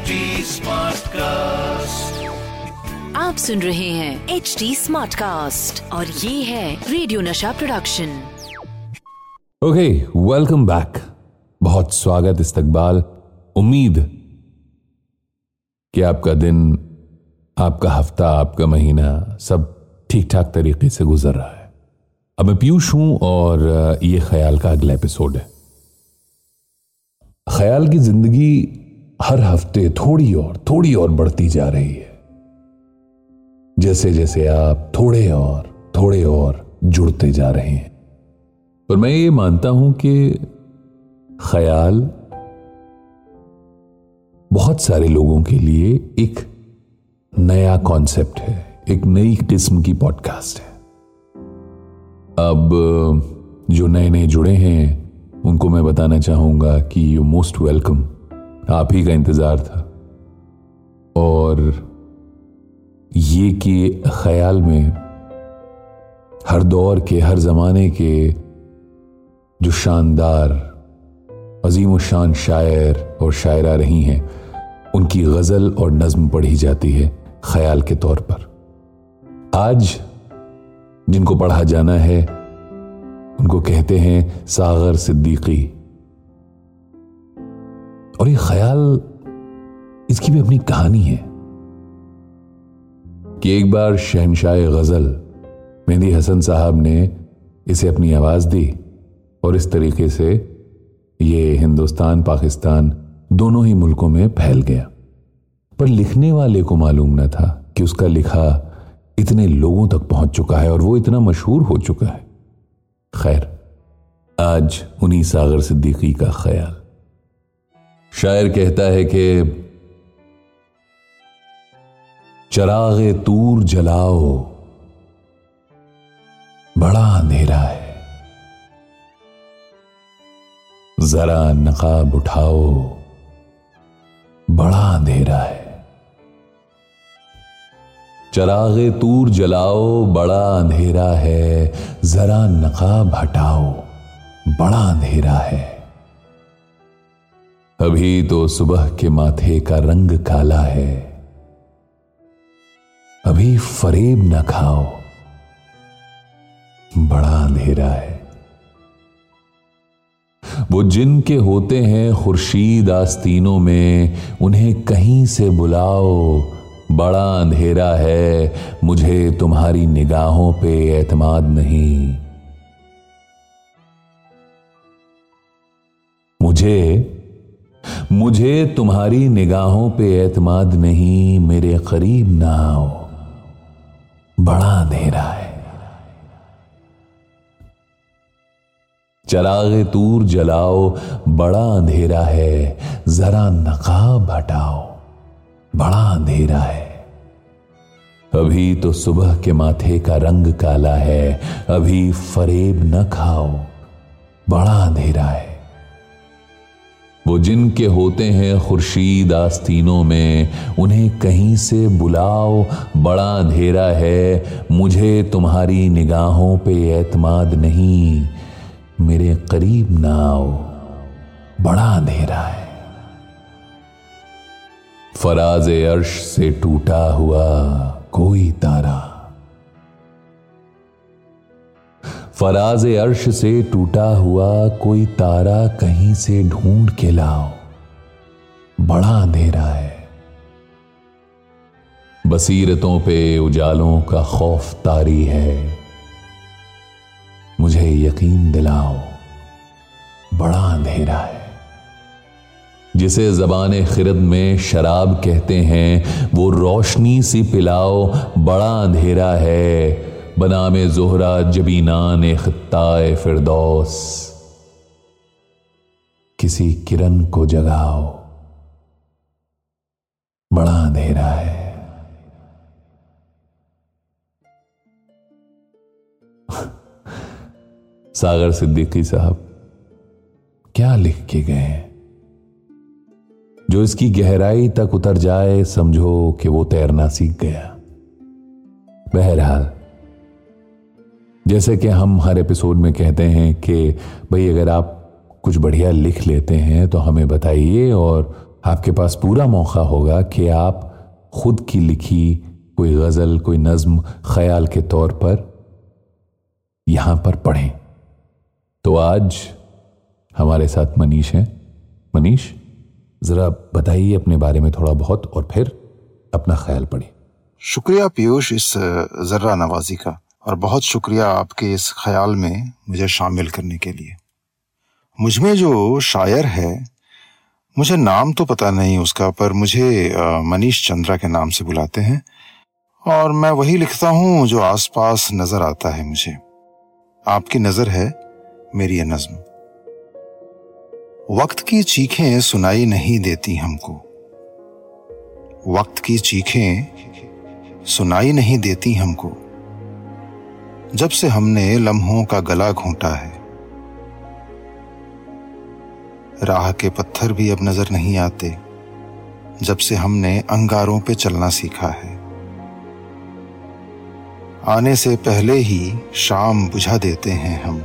HD Smartcast. आप सुन रहे हैं एच डी स्मार्ट कास्ट और ये है रेडियो नशा प्रोडक्शन ओके वेलकम बैक बहुत स्वागत इस्तकबाल। उम्मीद कि आपका दिन आपका हफ़्ता आपका महीना सब ठीक ठाक तरीके से गुजर रहा है। अब मैं पीयूष हूँ और ये ख्याल का अगला एपिसोड है। ख्याल की ज़िंदगी हर हफ़्ते थोड़ी और थोड़ी और बढ़ती जा रही है। जैसे जैसे आप थोड़े और थोड़े और जुड़ते जा रहे हैं। और मैं ये मानता हूँ कि ख्याल बहुत सारे लोगों के लिए एक नया कॉन्सेप्ट है, एक नई किस्म की पॉडकास्ट है। अब, जो नए नए जुड़े हैं, उनको मैं बताना चाहूँगा कि यू मोस्ट वेलकम आप ही का इंतज़ार था। और ये कि ख्याल में हर दौर के, हर जमाने के जो शानदार अजीम शान शायर और शायरा रही हैं, उनकी गज़ल और नज्म पढ़ी जाती है ख्याल के तौर पर। आज जिनको पढ़ा जाना है, उनको कहते हैं सागर सिद्दीकी। और ये ख्याल इसकी भी अपनी कहानी है कि एक बार शहनशाह गज़ल मेहंदी हसन साहब ने इसे अपनी आवाज़ दी और इस तरीके से ये हिंदुस्तान, पाकिस्तान दोनों ही मुल्कों में फैल गया। पर लिखने वाले को मालूम न था कि उसका लिखा इतने लोगों तक पहुँच चुका है और वो इतना मशहूर हो चुका है। खैर, आज उन्हीं सागर सिद्दीकी का ख्याल। शायर कहता है कि, चरागे तूर जलाओ, बड़ा अंधेरा है। जरा नकाब उठाओ, बड़ा अंधेरा है। चरागे तूर जलाओ, बड़ा अंधेरा है। जरा नकाब हटाओ, बड़ा अंधेरा है। अभी तो सुबह के माथे का रंग काला है। अभी फरेब न खाओ। बड़ा अंधेरा है। वो जिनके होते हैं खुर्शीद आस्तीनों में, उन्हें कहीं से बुलाओ। बड़ा अंधेरा है। मुझे तुम्हारी निगाहों पे एतमाद नहीं। मुझे मुझे तुम्हारी निगाहों पे एतमाद नहीं, मेरे करीब ना आओ। बड़ा अंधेरा है। चरागे तूर जलाओ, बड़ा अंधेरा है। जरा नकाब हटाओ, बड़ा अंधेरा है। अभी तो सुबह के माथे का रंग काला है, अभी फरेब न खाओ, बड़ा अंधेरा है। वो जिनके होते हैं खुर्शीद आस्तीनों में, उन्हें कहीं से बुलाओ, बड़ा अंधेरा है, मुझे तुम्हारी निगाहों पे एतमाद नहीं, मेरे करीब ना आओ, बड़ा अंधेरा है। फराज अर्श से टूटा हुआ कोई तारा फराज अर्श से टूटा हुआ कोई तारा कहीं से ढूंढ के लाओ। बड़ा अंधेरा है। बसीरतों पे उजालों का खौफ तारी है। मुझे यकीन दिलाओ, बड़ा अंधेरा है। जिसे जबान खिरद में शराब कहते हैं, वो रोशनी सी पिलाओ, बड़ा अंधेरा है। बनाम जोहरा जबीनान खत्ताए फिरदौस। किसी किरण को जगाओ। बड़ा अंधेरा है। सागर सिद्दीकी साहब, क्या लिख के गए हैं? जो इसकी गहराई तक उतर जाए, समझो कि वो तैरना सीख गया। बहरहाल जैसे कि हम हर एपिसोड में कहते हैं कि भाई, अगर आप कुछ बढ़िया लिख लेते हैं तो हमें बताइए और आपके पास पूरा मौका होगा कि आप खुद की लिखी कोई गज़ल, कोई नज्म ख्याल के तौर पर यहाँ पर पढ़ें। तो आज हमारे साथ मनीष हैं। मनीष, जरा बताइए अपने बारे में थोड़ा बहुत और फिर अपना ख्याल पढ़िए शुक्रिया पीयूष इस जर्रा नवाजी का। और बहुत शुक्रिया आपके इस ख्याल में मुझे शामिल करने के लिए। मुझमें जो शायर है, मुझे नाम तो पता नहीं उसका, पर मुझे मनीष चंद्रा के नाम से बुलाते हैं और मैं वही लिखता हूँ जो आसपास नज़र आता है मुझे। आपकी नज़र है मेरी ये नज्म। वक्त की चीखें सुनाई नहीं देती हमको। वक्त की चीखें सुनाई नहीं देती हमको। जब से हमने लम्हों का गला घोंटा है। राह के पत्थर भी अब नज़र नहीं आते, जब से हमने अंगारों पे चलना सीखा है। आने से पहले ही शाम बुझा देते हैं हम।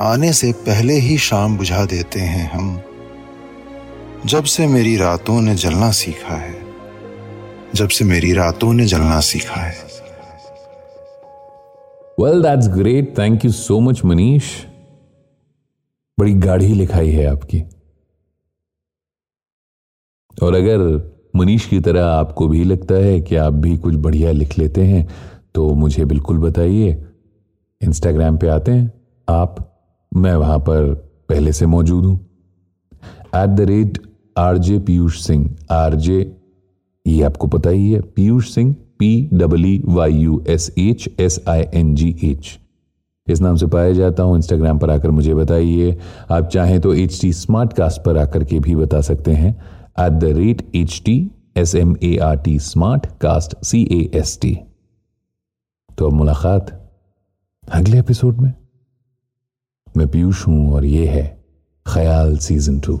आने से पहले ही शाम बुझा देते हैं हम। जब से मेरी रातों ने जलना सीखा है, जब से मेरी रातों ने जलना सीखा है। Well that's great thank you so much Manish बड़ी गाढ़ी लिखाई है आपकी। और अगर मनीष की तरह आपको भी लगता है कि आप भी कुछ बढ़िया लिख लेते हैं तो मुझे बिल्कुल बताइए। इंस्टाग्राम पे आते हैं। आप, मैं वहाँ पर पहले से मौजूद हूँ। At the rate RJ Piyush Singh RJ ये आपको पता ही है Piyush Singh P W Y U S H S I N G H इस नाम से पाया जाता हूँ। इंस्टाग्राम पर आकर मुझे बताइए। आप चाहें तो एच टी स्मार्ट कास्ट पर आकर के भी बता सकते हैं। At the rate H T S M A R T smart cast C A S T तो अब मुलाकात अगले एपिसोड में। मैं पीयूष हूँ और ये है ख्याल सीज़न टू